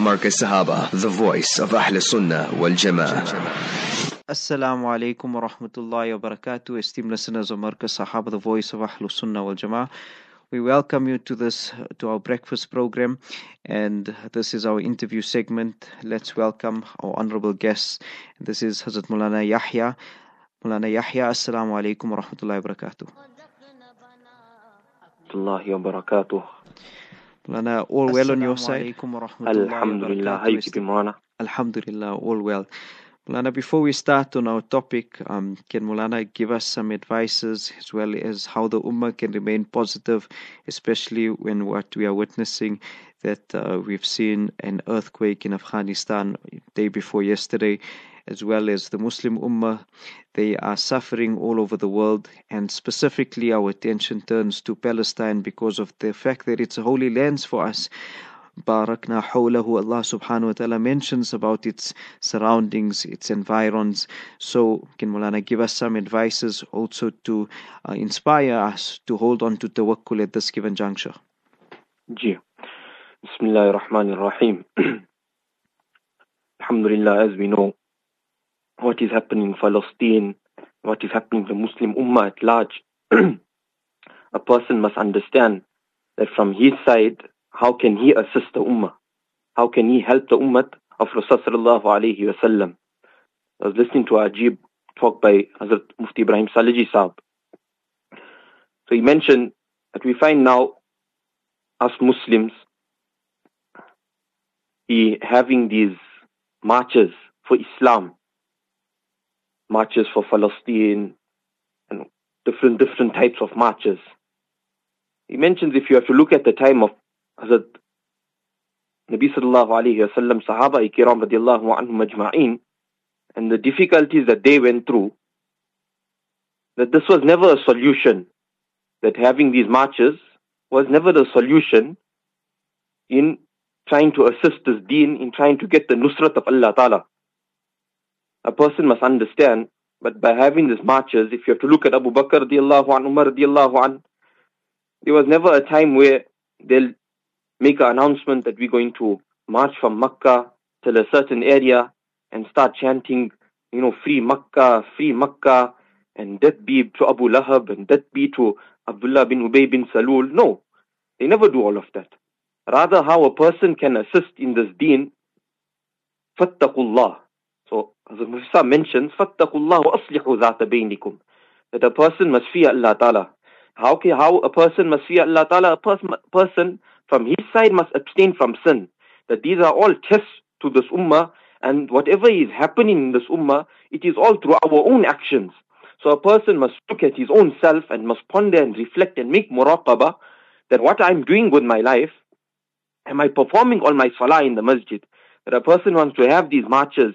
Marcus Sahaba, the voice of Ahl Sunnah wal Jama'ah. Assalamu alaikum wa rahmatullahi wa barakatuh, esteemed listeners of Marcus Sahaba, the voice of Ahl Sunnah wal Jama'ah. We welcome you to this to our breakfast program, and this is our interview segment. Let's welcome our honorable guests. This is Hazrat Mulana Yahya. Mulana Yahya, assalamu alaikum wa rahmatullahi wa barakatuh. Mulana, all well on your side? Alhamdulillah. How you keeping, Morana? Alhamdulillah, all well. Mulana, before we start on our topic, um, can Mulana give us some advices as well as how the Ummah can remain positive, especially when what we are witnessing that uh, we've seen an earthquake in Afghanistan day before yesterday, as well as the Muslim Ummah. They are suffering all over the world, and specifically our attention turns to Palestine because of the fact that it's a holy land for us. Barakna hawlahu, Allah subhanahu wa ta'ala mentions about its surroundings, its environs. So, can Mulana give us some advices also to uh, inspire us to hold on to tawakkul at this given juncture? Ji. Bismillah ar-Rahman ar-Rahim. Alhamdulillah, as we know, what is happening in Palestine, what is happening to the Muslim Ummah at large, a person must understand that from his side, how can he assist the Ummah? How can he help the Ummah of Rasulullah alayhi wasallam? I was listening to Ajib talk by Hazrat Mufti Ibrahim Salejee Saab. So he mentioned that we find now us Muslims having these marches for Islam, marches for Palestine, and different different types of marches. He mentions if you have to look at the time of Hazrat Nabi sallallahu alayhi wasallam, Sahaba ikram radiallahu anhum and the difficulties that they went through, that this was never a solution, that having these marches was never the solution in trying to assist this deen, in trying to get the nusrat of Allah Ta'ala. A person must understand, but by having these marches, if you have to look at Abu Bakr radiallahu an, Umar radiallahu an, there was never a time where they'll make an announcement that we're going to march from Makkah till a certain area and start chanting, you know, free Makkah, free Makkah, and death be to Abu Lahab and death be to Abdullah bin Ubay bin Salul. No, they never do all of that. Rather, how a person can assist in this deen, fattaqullah. So, as Musa mentions, wa aslihu dhata baynikum. That a person must fear Allah Ta'ala. How, can, how a person must fear Allah Ta'ala? A pers- person from his side must abstain from sin. That these are all tests to this ummah, and whatever is happening in this ummah, it is all through our own actions. So a person must look at his own self and must ponder and reflect and make muraqabah that what I'm doing with my life, am I performing all my salah in the masjid? That a person wants to have these marches,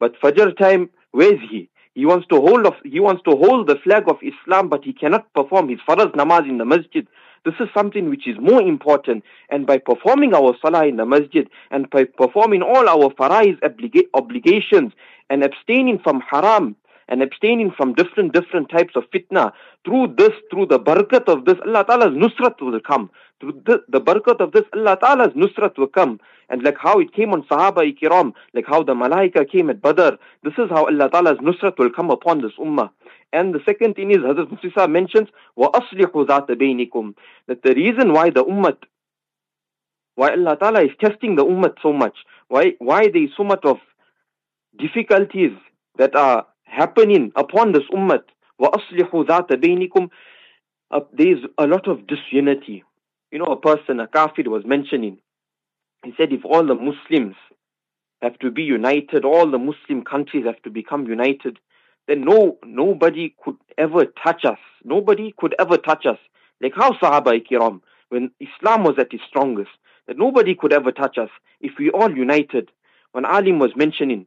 but Fajr time, where is he? He wants to hold of, he wants to hold the flag of Islam, but he cannot perform his faraz namaz in the masjid. This is something which is more important. And by performing our salah in the masjid and by performing all our obliga- obligations and abstaining from haram and abstaining from different different types of fitna, through this, through the barakat of this, Allah Ta'ala's nusrat will come. Through the, the barakat of this, Allah Ta'ala's nusrat will come. And like how it came on Sahaba Kiram, like how the Malaika came at Badr, this is how Allah Ta'ala's nusrat will come upon this ummah. And the second thing is, Hazrat Musa mentions, وَأَصْلِحُ ذَاتَ بَيْنِكُمْ That the reason why the ummah, why Allah Ta'ala is testing the ummah so much, why, why there is so much of difficulties that are happening upon this ummah, وَأَصْلِحُ ذَاتَ بَيْنِكُمْ uh, There is a lot of disunity. You know, a person, a kafir was mentioning, he said if all the Muslims have to be united, all the Muslim countries have to become united, then no nobody could ever touch us. Nobody could ever touch us. Like how Sahaba Kiram, when Islam was at its strongest, that nobody could ever touch us if we all united. When Alim was mentioning,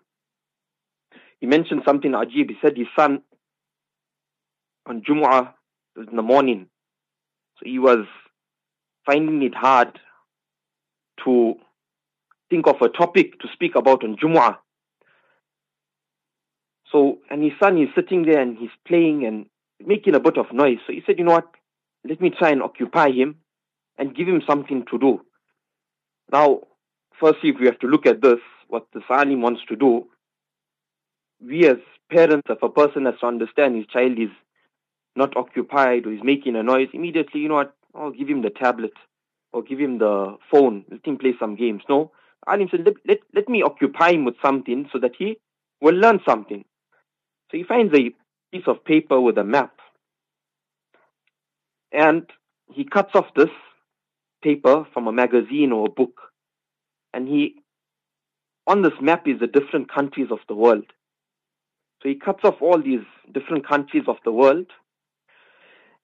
he mentioned something ajib. He said his son on Jumu'ah in the morning, so he was finding it hard to think of a topic to speak about on Jumu'ah. So, and his son is sitting there and he's playing and making a bit of noise. So he said, you know what? Let me try and occupy him and give him something to do. Now, firstly, if we have to look at this, what the Salim wants to do, we as parents, of a person has to understand his child is not occupied or is making a noise, immediately, you know what, I'll give him the tablet or give him the phone, let him play some games. No. Alim said, let, let, let me occupy him with something so that he will learn something. So he finds a piece of paper with a map. And he cuts off this paper from a magazine or a book. And he, on this map is the different countries of the world. So he cuts off all these different countries of the world.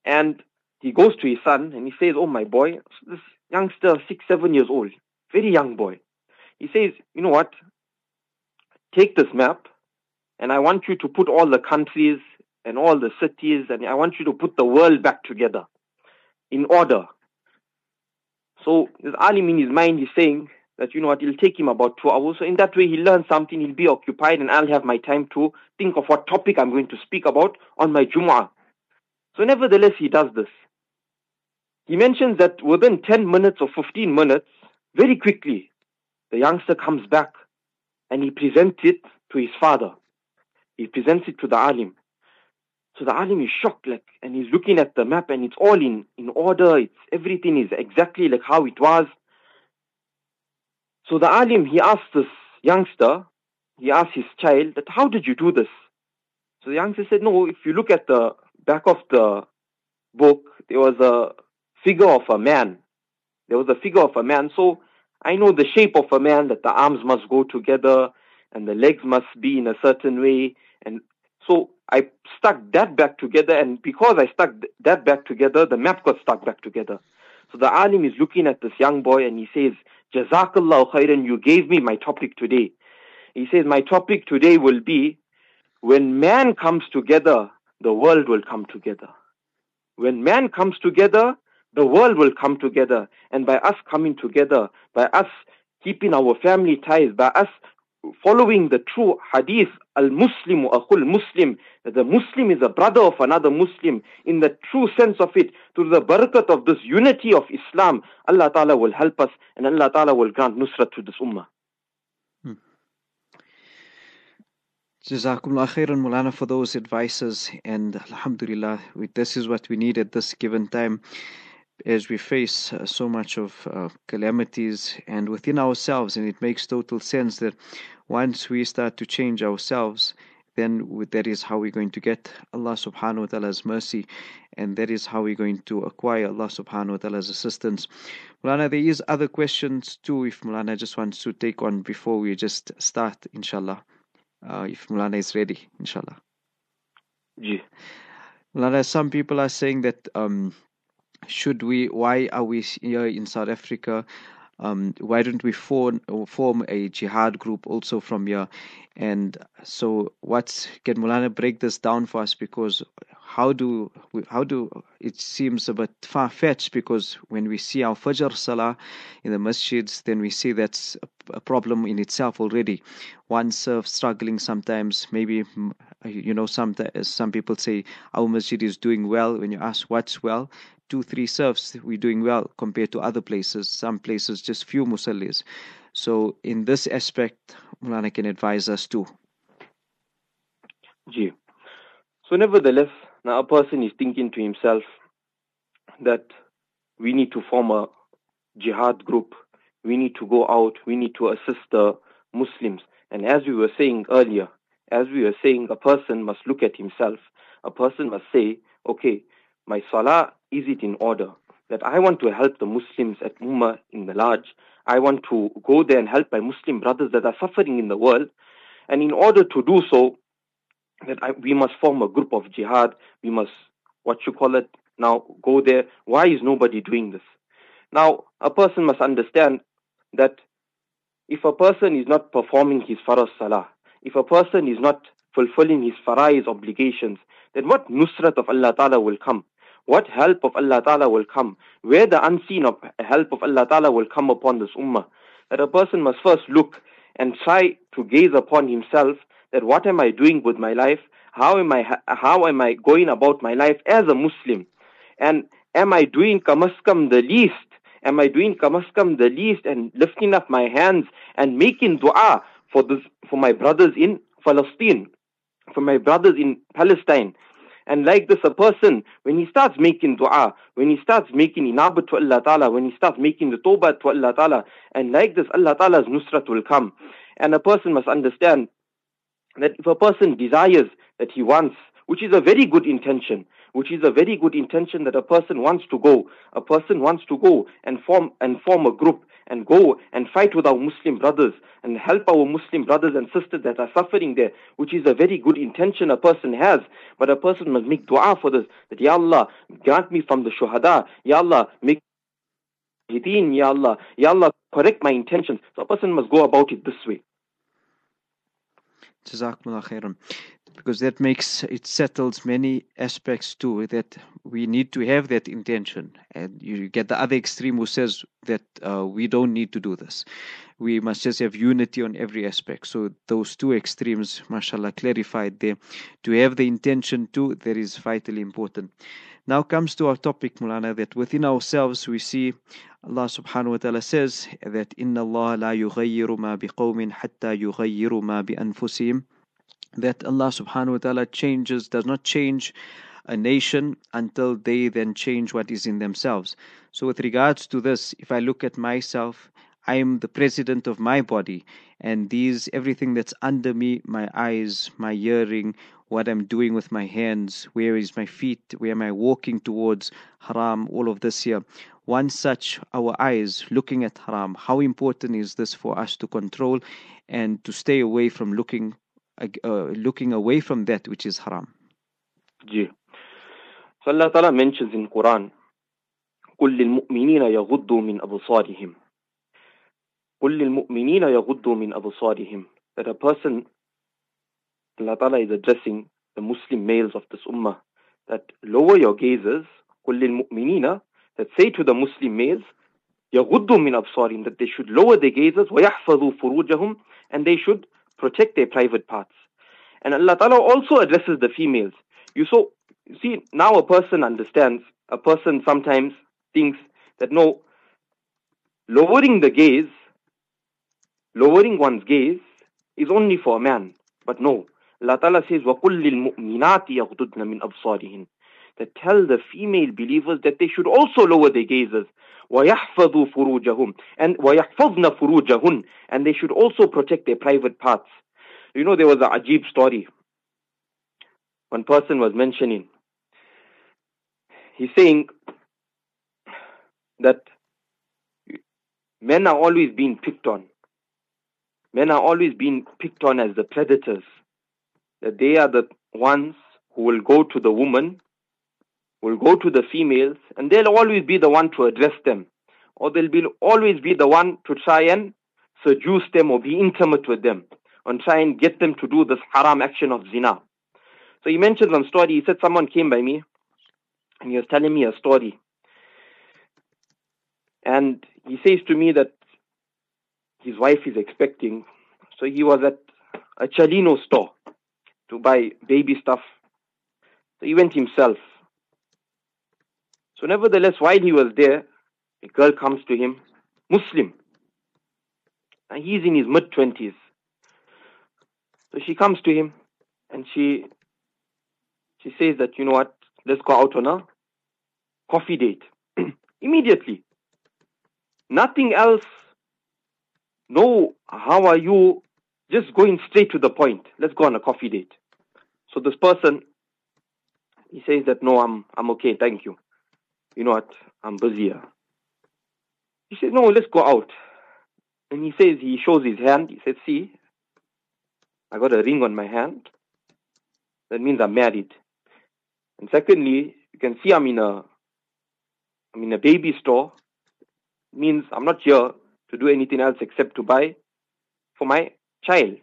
And he goes to his son and he says, Oh, my boy, this youngster, six, seven years old, very young boy. He says, You know what? Take this map and I want you to put all the countries and all the cities and I want you to put the world back together in order. So this alim in his mind is saying that, you know what, it'll take him about two hours. So in that way, he learns something, he'll be occupied, and I'll have my time to think of what topic I'm going to speak about on my Jum'ah. So nevertheless, he does this. He mentions that within 10 minutes or 15 minutes, very quickly, the youngster comes back and he presents it to his father. He presents it to the alim. So the alim is shocked, like, and he's looking at the map, and it's all in in order. It's everything is exactly like how it was. So the alim he asked this youngster, he asked his child that how did you do this? So the youngster said, no. If you look at the back of the book, there was a figure of a man. There was a figure of a man. So I know the shape of a man that the arms must go together and the legs must be in a certain way. And so I stuck that back together. And because I stuck that back together, the map got stuck back together. So the alim is looking at this young boy and he says, Jazakallah khairan, you gave me my topic today. He says, my topic today will be, when man comes together, the world will come together. When man comes together, the world will come together. And by us coming together, by us keeping our family ties, by us following the true hadith, al-Muslimu akhul Muslim, the Muslim is a brother of another Muslim, in the true sense of it, through the barakat of this unity of Islam, Allah Ta'ala will help us and Allah Ta'ala will grant nusrat to this ummah. Hmm. Jazakumullah khairan Mulana for those advices and Alhamdulillah, this is what we need at this given time as we face uh, so much of uh, calamities and within ourselves and it makes total sense that once we start to change ourselves then that is how we're going to get Allah subhanahu wa ta'ala's mercy and that is how we're going to acquire Allah subhanahu wa ta'ala's assistance. Mulana, there is other questions too if Mulana just wants to take on before we just start, inshallah. Uh, if Mulana is ready, inshallah. Yeah. Mulana, some people are saying that um, should we why are we here in south africa? Um, why don't we form form a jihad group also from here? And so what's can mulana break this down for us? Because how do we, how do it seems a bit far fetched because when we see our fajr salah in the masjids then we see that's a problem in itself already. One serve struggling sometimes. Maybe you know some some people say our masjid is doing well. When you ask what's well two, three serfs, we're doing well compared to other places. Some places, just few musallis. So, in this aspect, Mulana can advise us too. Gee. So, nevertheless, now a person is thinking to himself that we need to form a jihad group. We need to go out. We need to assist the Muslims. And as we were saying earlier, as we were saying, a person must look at himself. A person must say, okay, my salah, is it in order? That I want to help the Muslims at Ummah in the large. I want to go there and help my Muslim brothers that are suffering in the world. And in order to do so, that I, we must form a group of jihad. We must, what you call it, now go there. Why is nobody doing this? Now, a person must understand that if a person is not performing his farah salah, if a person is not fulfilling his farai's obligations, then what nusrat of Allah Ta'ala will come? What help of Allah Ta'ala will come, where the unseen of help of Allah Ta'ala will come upon this ummah. That a person must first look and try to gaze upon himself that what am I doing with my life? How am I, how am I going about my life as a Muslim? And am I doing kamaskam the least? Am I doing kamaskam the least and lifting up my hands and making dua for this, for my brothers in Palestine, for my brothers in Palestine? And like this, a person, when he starts making dua, when he starts making inabat to Allah Ta'ala, when he starts making the tawbah to Allah Ta'ala, and like this, Allah Ta'ala's nusrat will come. And a person must understand that if a person desires that he wants, which is a very good intention, which is a very good intention that a person wants to go, a person wants to go and form and form a group and go and fight with our Muslim brothers and help our Muslim brothers and sisters that are suffering there, which is a very good intention a person has. But a person must make dua for this, that Ya Allah, grant me from the shuhada, Ya Allah, make Ya Allah, Ya Allah, correct my intentions. So a person must go about it this way. Jazakumullah khairan because that makes it settles many aspects too that we need to have that intention. And you get the other extreme who says that uh, we don't need to do this. We must just have unity on every aspect. So those two extremes mashallah clarified there. To have the intention too that is vitally important. Now comes to our topic mulana that within ourselves we see Allah subhanahu wa ta'ala says that inna Allah la yughayyiru ma biqawmin hatta yughayyiru ma bi anfusihim that Allah subhanahu wa ta'ala changes, does not change a nation until they then change what is in themselves. So, with regards to this, if I look at myself, I am the president of my body, and these everything that's under me, my eyes, my hearing, what I'm doing with my hands, where is my feet, where am I walking towards haram, all of this here. One such, our eyes looking at haram, how important is this for us to control and to stay away from looking uh, looking away from that which is haram. Ji. So Allah Ta'ala mentions in Quran, قل للمؤمنين يغضوا من أبصارهم قل للمؤمنين يغضوا من أبصارهم that a person Allah Ta'ala is addressing the Muslim males of this ummah that lower your gazes قل للمؤمنين that say to the Muslim males يغضوا من أبصارهم that they should lower their gazes ويحفظوا فروجهم and they should protect their private parts. And Allah Ta'ala also addresses the females. You so you see now a person understands, a person sometimes thinks that no, lowering the gaze, lowering one's gaze is only for a man. But no. Allah Ta'ala says, وَقُلْ لِلْمُؤْمِنَاتِ يَغْضُضْنَ مِنْ أَبْصَارِهِنْ That tell the female believers that they should also lower their gazes. وَيَحْفَظُوا فُرُوجَهُمْ and وَيَحْفَظْنَ فُرُوجَهُنْ and they should also protect their private parts. You know, there was a ajib story. One person was mentioning. He's saying that men are always being picked on. Men are always being picked on as the predators. That they are the ones who will go to the woman will go to the females and they'll always be the one to address them. Or they'll be, always be the one to try and seduce them or be intimate with them and try and get them to do this haram action of zina. So he mentioned one story. He said someone came by me and he was telling me a story. And he says to me that his wife is expecting. So he was at a Chelino store to buy baby stuff. So he went himself. So, nevertheless, while he was there, a girl comes to him, Muslim. And he's in his mid 20s. So she comes to him and she she says that, you know what, let's go out on a coffee date. Immediately. Nothing else. No, how are you? Just going straight to the point. Let's go on a coffee date. So this person, he says that, no, I'm, I'm okay, thank you you know what, I'm busier. He says, no, let's go out. And he says, he shows his hand. He says, see, I got a ring on my hand. That means I'm married. And secondly, you can see I'm in a, I'm in a baby store. It means I'm not here to do anything else except to buy for my child.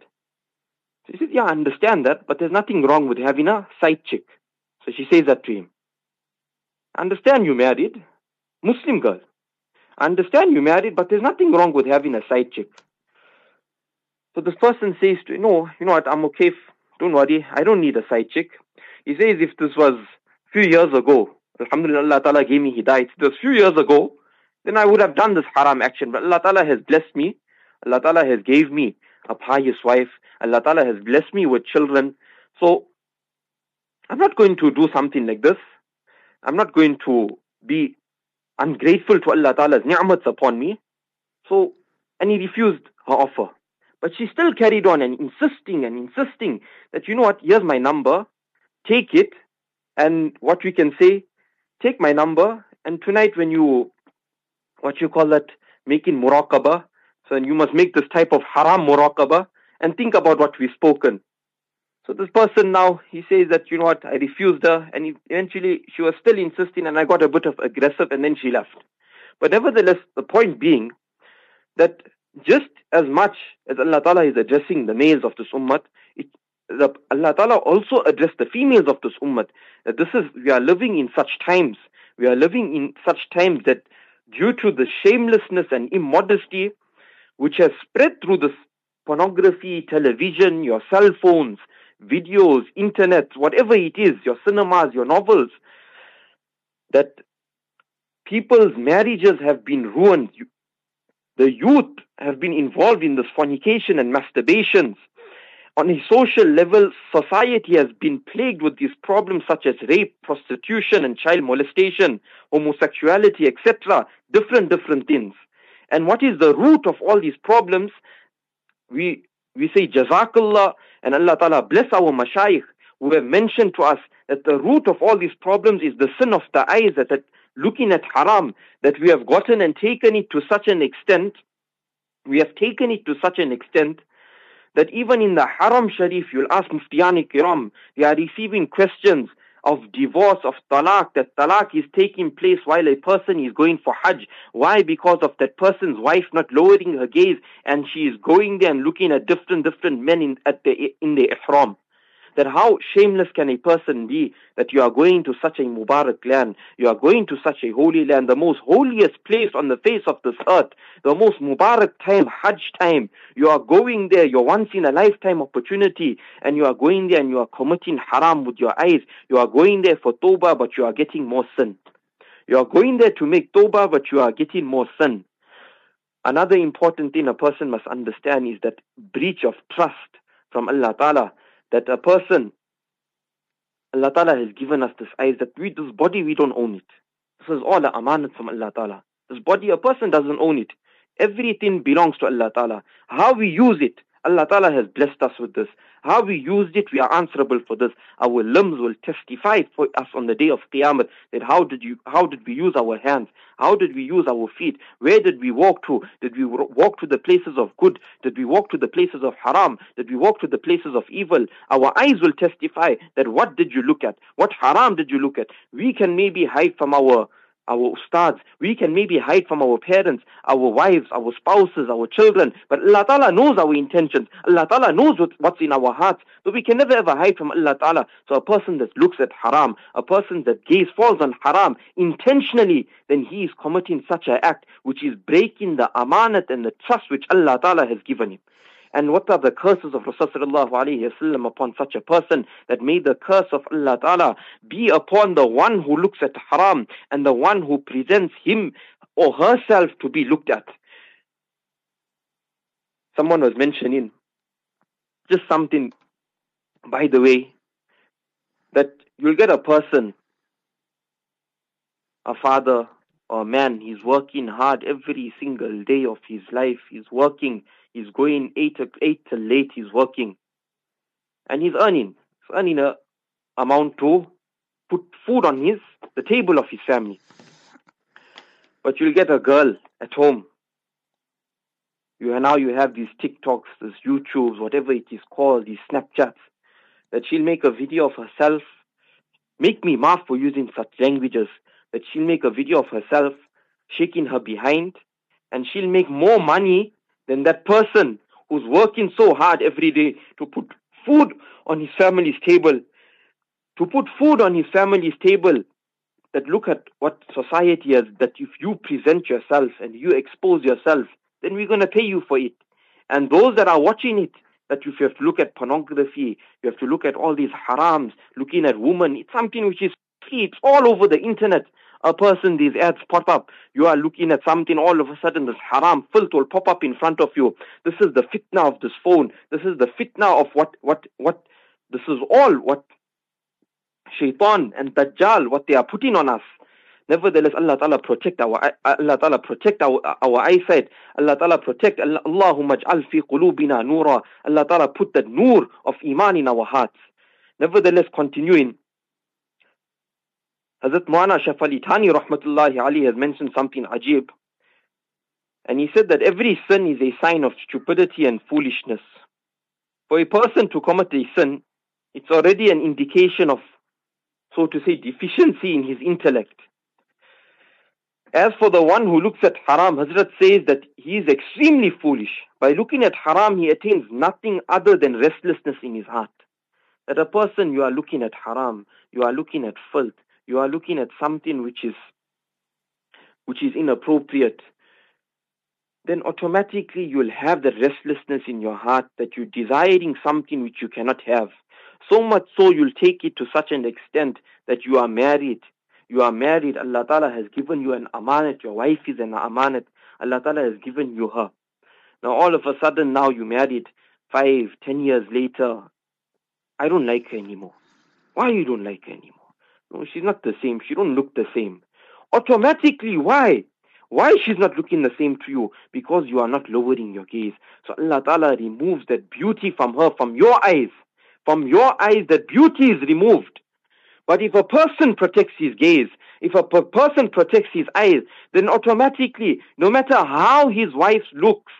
So he says, yeah, I understand that, but there's nothing wrong with having a side chick. So she says that to him. Understand you married, Muslim girl. Understand you married, but there's nothing wrong with having a side chick. So this person says to no, you know what, I'm okay. F- don't worry, I don't need a side chick. He says if this was a few years ago, Alhamdulillah, Allah Ta'ala gave me hidayat. It was few years ago, then I would have done this haram action. But Allah Ta'ala has blessed me. Allah Ta'ala has gave me a pious wife. Allah Ta'ala has blessed me with children. So I'm not going to do something like this. I'm not going to be ungrateful to Allah Ta'ala's ni'mats upon me. So, and he refused her offer. But she still carried on and insisting and insisting that, you know what, here's my number, take it, and what we can say, take my number, and tonight when you, what you call that, making muraqabah, so you must make this type of haram muraqabah, and think about what we've spoken. So this person now, he says that, you know what, I refused her, and eventually she was still insisting, and I got a bit of aggressive, and then she left. But nevertheless, the point being that just as much as Allah Ta'ala is addressing the males of this ummah, it, the, Allah Ta'ala also addressed the females of this ummah. That this is, we are living in such times, we are living in such times that due to the shamelessness and immodesty which has spread through this pornography, television, your cell phones, videos, internet, whatever it is, your cinemas, your novels, that people's marriages have been ruined. The youth have been involved in this fornication and masturbations. On a social level, society has been plagued with these problems such as rape, prostitution, and child molestation, homosexuality, etc. Different, different things. And what is the root of all these problems? We we say Jazakallah and Allah Ta'ala bless our mashayikh who have mentioned to us that the root of all these problems is the sin of the eyes, that, that looking at haram, that we have gotten and taken it to such an extent, we have taken it to such an extent that even in the Haram Sharif, you'll ask Muftiyani Kiram, they are receiving questions of divorce, of talaq, that talaq is taking place while a person is going for hajj. Why? Because of that person's wife not lowering her gaze and she is going there and looking at different, different men in, at the, in the ihram that how shameless can a person be that you are going to such a Mubarak land, you are going to such a holy land, the most holiest place on the face of this earth, the most Mubarak time, Hajj time. You are going there, your once in a lifetime opportunity, and you are going there and you are committing haram with your eyes. You are going there for tawbah, but you are getting more sin. You are going there to make tawbah, but you are getting more sin. Another important thing a person must understand is that breach of trust from Allah Ta'ala that a person, Allah Ta'ala has given us this eyes, that we, this body, we don't own it. This is all a amanat from Allah Ta'ala. This body, a person doesn't own it. Everything belongs to Allah Ta'ala. How we use it, Allah Ta'ala has blessed us with this. How we used it, we are answerable for this. Our limbs will testify for us on the day of Qiyamah that how did you, how did we use our hands? How did we use our feet? Where did we walk to? Did we walk to the places of good? Did we walk to the places of haram? Did we walk to the places of evil? Our eyes will testify that what did you look at? What haram did you look at? We can maybe hide from our our ustads. We can maybe hide from our parents, our wives, our spouses, our children. But Allah Ta'ala knows our intentions. Allah Ta'ala knows what's in our hearts. So we can never ever hide from Allah Ta'ala. So a person that looks at haram, a person that gaze falls on haram intentionally, then he is committing such an act which is breaking the amanat and the trust which Allah Ta'ala has given him. And what are the curses of Rasulullah upon such a person that may the curse of Allah Ta'ala be upon the one who looks at haram and the one who presents him or herself to be looked at. Someone was mentioning just something, by the way, that you'll get a person, a father a man, he's working hard every single day of his life, he's working He's going eight to eight till late. He's working, and he's earning. He's earning a amount to put food on his the table of his family. But you'll get a girl at home. You now you have these TikToks, these YouTubes, whatever it is called, these Snapchats, that she'll make a video of herself. Make me laugh for using such languages. That she'll make a video of herself shaking her behind, and she'll make more money than that person who's working so hard every day to put food on his family's table, to put food on his family's table, that look at what society has, that if you present yourself and you expose yourself, then we're going to pay you for it. And those that are watching it, that if you have to look at pornography, you have to look at all these harams, looking at women, it's something which is free, it's all over the internet. A person, these ads pop up. You are looking at something, all of a sudden this haram filth will pop up in front of you. This is the fitna of this phone. This is the fitna of what, what, what, this is all what shaitan and dajjal, what they are putting on us. Nevertheless, Allah Ta'ala protect our Allah Ta'ala protect our our eyesight. Allah Ta'ala protect Allahumma ij'al fi qulubina nura. Allah Ta'ala put that nur of iman in our hearts. Nevertheless, continuing, Hazrat Muana Ashraf Ali rahmatullahi Ali has mentioned something ajib. And he said that every sin is a sign of stupidity and foolishness. For a person to commit a sin, it's already an indication of, so to say, deficiency in his intellect. As for the one who looks at haram, Hazrat says that he is extremely foolish. By looking at haram, he attains nothing other than restlessness in his heart. That a person you are looking at haram, you are looking at filth, you are looking at something which is which is inappropriate, then automatically you'll have the restlessness in your heart that you're desiring something which you cannot have. So much so you'll take it to such an extent that you are married. You are married, Allah Ta'ala has given you an amanat, your wife is an amanat, Allah Ta'ala has given you her. Now all of a sudden now you married, five, ten years later, I don't like her anymore. Why you don't like her anymore? No, she's not the same. She don't look the same. Automatically, why? Why she's not looking the same to you? Because you are not lowering your gaze. So Allah Ta'ala removes that beauty from her, from your eyes. From your eyes, that beauty is removed. But if a person protects his gaze, if a person protects his eyes, then automatically, no matter how his wife looks,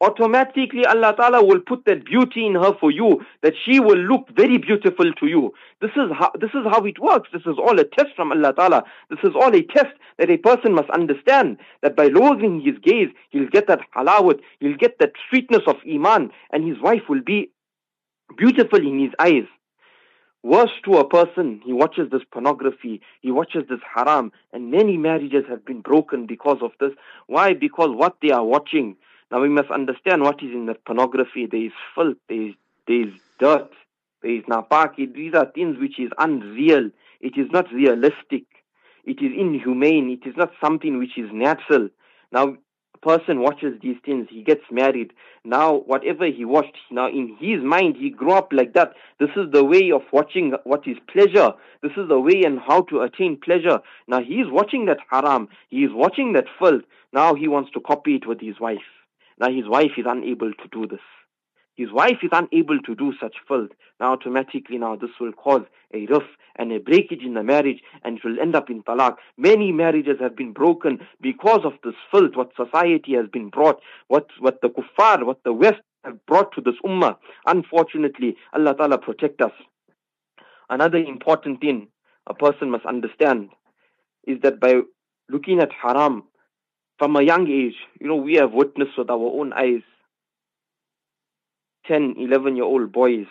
automatically Allah Ta'ala will put that beauty in her for you, that she will look very beautiful to you. This is how, this is how it works. This is all a test from Allah Ta'ala. This is all a test that a person must understand, that by lowering his gaze, he'll get that halawat, he'll get that sweetness of iman, and his wife will be beautiful in his eyes. Worse to a person, he watches this pornography, he watches this haram, and many marriages have been broken because of this. Why? Because what they are watching, now we must understand what is in that pornography. There is filth, there is, there is dirt, there is napaki. These are things which is unreal. It is not realistic. It is inhumane. It is not something which is natural. Now, a person watches these things, he gets married. Now, whatever he watched, now in his mind, he grew up like that. This is the way of watching what is pleasure. This is the way and how to attain pleasure. Now, he is watching that haram. He is watching that filth. Now, he wants to copy it with his wife. Now his wife is unable to do this. His wife is unable to do such filth. Now automatically now this will cause a rift and a breakage in the marriage and it will end up in talaq. Many marriages have been broken because of this filth, what society has been brought, what, what the kuffar, what the West have brought to this ummah. Unfortunately, Allah Ta'ala protect us. Another important thing a person must understand is that by looking at haram, from a young age, you know, we have witnessed with our own eyes 10, 11 year old boys,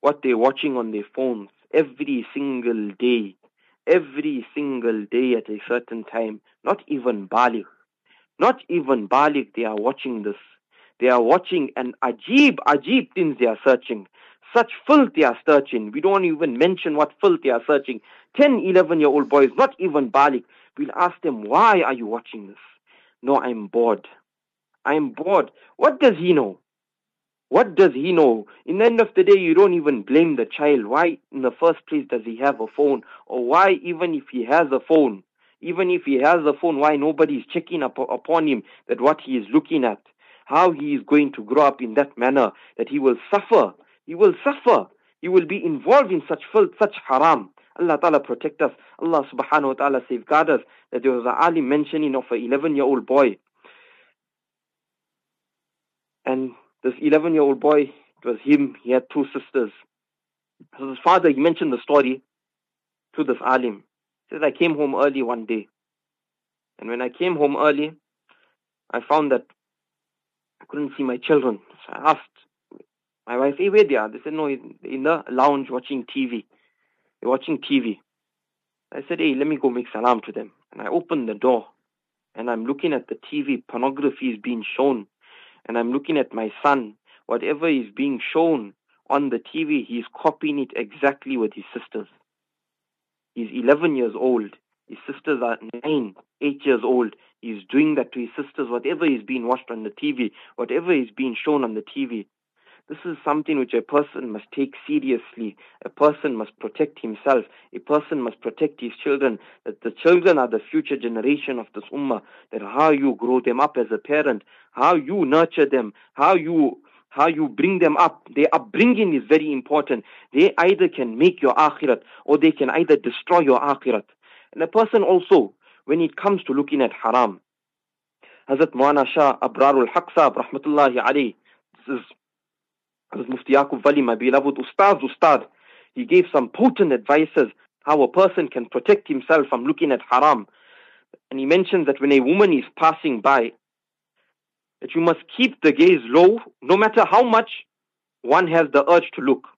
what they're watching on their phones every single day, every single day at a certain time, not even baligh, not even baligh, they are watching this. They are watching and ajib, ajib things they are searching. Such filth they are searching. We don't even mention what filth they are searching. 10, 11 year old boys, not even baligh. We'll ask them, why are you watching this? No, I'm bored. I'm bored. What does he know? What does he know? In the end of the day, you don't even blame the child. Why, in the first place, does he have a phone? Or why, even if he has a phone, even if he has a phone, why nobody is checking up upon him that what he is looking at, how he is going to grow up in that manner, that he will suffer. He will suffer. He will be involved in such filth, such haram. Allah Ta'ala protect us. Allah Subhanahu wa Ta'ala safeguard us. That there was an Ali mentioning of an 11 year old boy. And this 11 year old boy, it was him, he had two sisters. So his father, he mentioned the story to this alim. He says, I came home early one day. And when I came home early, I found that I couldn't see my children. So I asked my wife, hey, where they are? They said, no, in the lounge watching TV. Watching TV. I said, hey, let me go make salam to them. And I opened the door and I'm looking at the TV. Pornography is being shown. And I'm looking at my son. Whatever is being shown on the TV, he's copying it exactly with his sisters. He's 11 years old. His sisters are nine, eight years old. He's doing that to his sisters, whatever is being watched on the TV, whatever is being shown on the TV. This is something which a person must take seriously. A person must protect himself. A person must protect his children. That the children are the future generation of this ummah. That how you grow them up as a parent, how you nurture them, how you how you bring them up. Their upbringing is very important. They either can make your akhirat or they can either destroy your akhirat. And a person also, when it comes to looking at haram, Hazrat Muana Shah Abrarul Haqsa, rahmatullahi alayhi, this is Hazrat Mufti Yaqub Wali, my beloved Ustad Ustad, he gave some potent advices how a person can protect himself from looking at haram. And he mentions that when a woman is passing by, that you must keep the gaze low no matter how much one has the urge to look.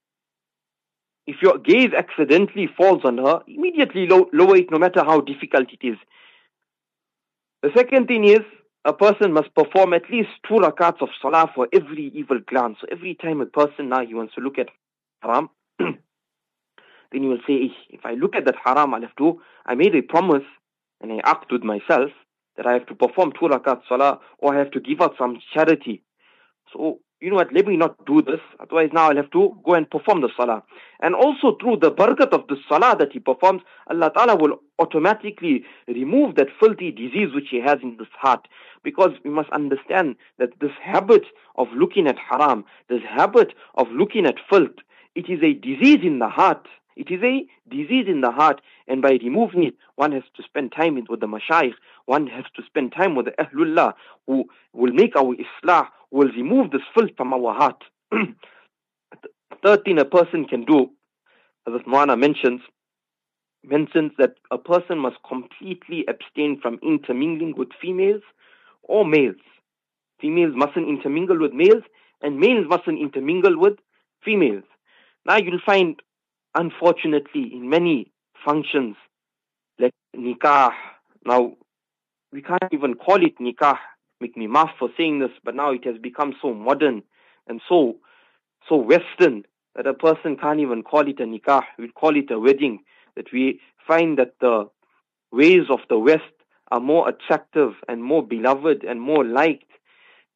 If your gaze accidentally falls on her, immediately lower it no matter how difficult it is. The second thing is, a person must perform at least two rakats of salah for every evil glance. So every time a person now he wants to look at haram, then he will say, if I look at that haram, I'll have to, I made a promise and I act with myself that I have to perform two rakats salah or I have to give out some charity. So, you know what, let me not do this. Otherwise now I'll have to go and perform the salah. And also through the barakat of the salah that he performs, Allah Ta'ala will automatically remove that filthy disease which he has in his heart. Because we must understand that this habit of looking at haram, this habit of looking at filth, it is a disease in the heart. It is a disease in the heart, and by removing it, one has to spend time with the mashayikh, one has to spend time with the ahlullah, who will make our islah, will remove this filth from our heart. Third thing a person can do, as Moana mentions, mentions that a person must completely abstain from intermingling with females or males. Females mustn't intermingle with males, and males mustn't intermingle with females. Now you'll find unfortunately, in many functions, like nikah, now we can't even call it nikah. Make me maaf for saying this, but now it has become so modern and so so Western that a person can't even call it a nikah. We call it a wedding. That we find that the ways of the West are more attractive and more beloved and more liked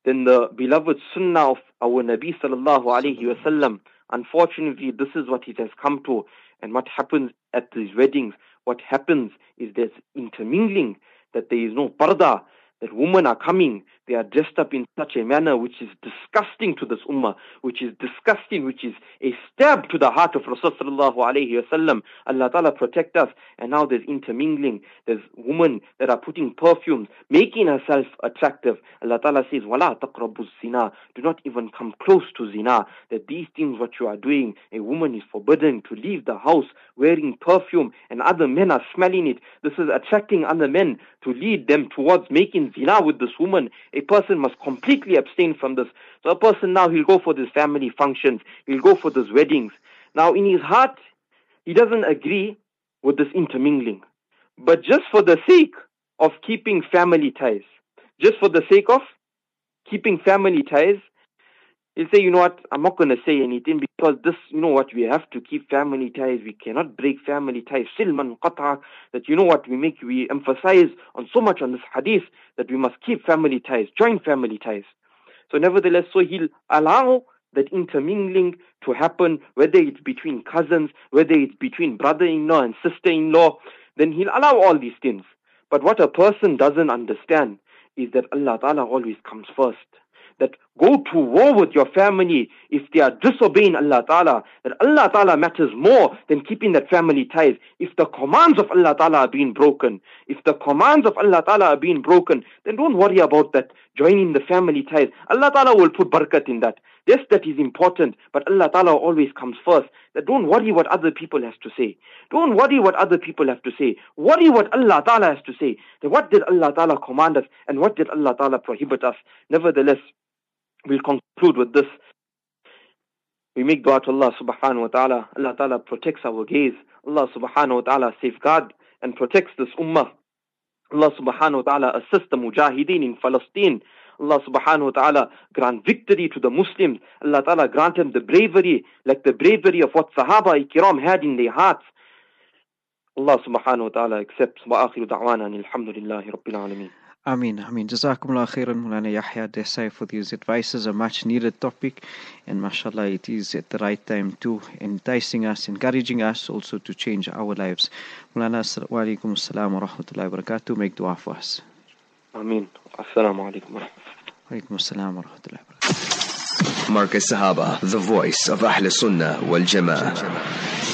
than the beloved sunnah of our Nabi sallallahu alaihi wasallam. Unfortunately, this is what it has come to. And what happens at these weddings, what happens is there's intermingling, that there is no parda, that women are coming, they are dressed up in such a manner which is disgusting to this ummah, which is disgusting, which is a stab to the heart of Rasulullah alayhi wasallam. Allah Ta'ala protect us. And now there's intermingling. There's women that are putting perfumes, making herself attractive. Allah Ta'ala says, Wala taqrabu zina. Do not even come close to zina. That these things what you are doing, a woman is forbidden to leave the house wearing perfume and other men are smelling it. This is attracting other men to lead them towards making zina with this woman. A person must completely abstain from this. So a person now, he'll go for these family functions. He'll go for these weddings. Now in his heart, he doesn't agree with this intermingling. But just for the sake of keeping family ties, just for the sake of keeping family ties, he'll say, you know what, I'm not going to say anything because this, you know what, we have to keep family ties. We cannot break family ties. Silman qata, that you know what, we make, we emphasize on so much on this hadith that we must keep family ties, join family ties. So nevertheless, so he'll allow that intermingling to happen, whether it's between cousins, whether it's between brother-in-law and sister-in-law, then he'll allow all these things. But what a person doesn't understand is that Allah Ta'ala always comes first that go to war with your family if they are disobeying Allah Ta'ala, that Allah Ta'ala matters more than keeping that family ties. If the commands of Allah Ta'ala are being broken, if the commands of Allah Ta'ala are being broken, then don't worry about that, joining the family ties. Allah Ta'ala will put barakat in that. Yes, that is important, but Allah Ta'ala always comes first. That don't worry what other people has to say. Don't worry what other people have to say. Worry what Allah Ta'ala has to say. That what did Allah Ta'ala command us and what did Allah Ta'ala prohibit us. Nevertheless, We'll conclude with this. We make dua to Allah subhanahu wa ta'ala. Allah ta'ala protects our gaze. Allah subhanahu wa ta'ala safeguard and protects this ummah. Allah subhanahu wa ta'ala assist the mujahideen in Palestine. Allah subhanahu wa ta'ala grant victory to the Muslims. Allah ta'ala grant them the bravery, like the bravery of what Sahaba Ikram had in their hearts. Allah subhanahu wa ta'ala accepts. Wa akhiru da'wana alhamdulillahi rabbil alameen. Amin, Amin. Jazakumullah khairan, Mulana Yahya Desai, for these advices. A much needed topic, and mashallah, it is at the right time too, enticing us, encouraging us also to change our lives. Mulana, wa alaikum wa rahmatullahi wa barakatuh. Make dua for us. Amin. Assalamu alaikum wa Alaikum assalam wa rahmatullahi wa barakatuh. Marcus Sahaba, the voice of Ahl Sunnah wal Jama'ah.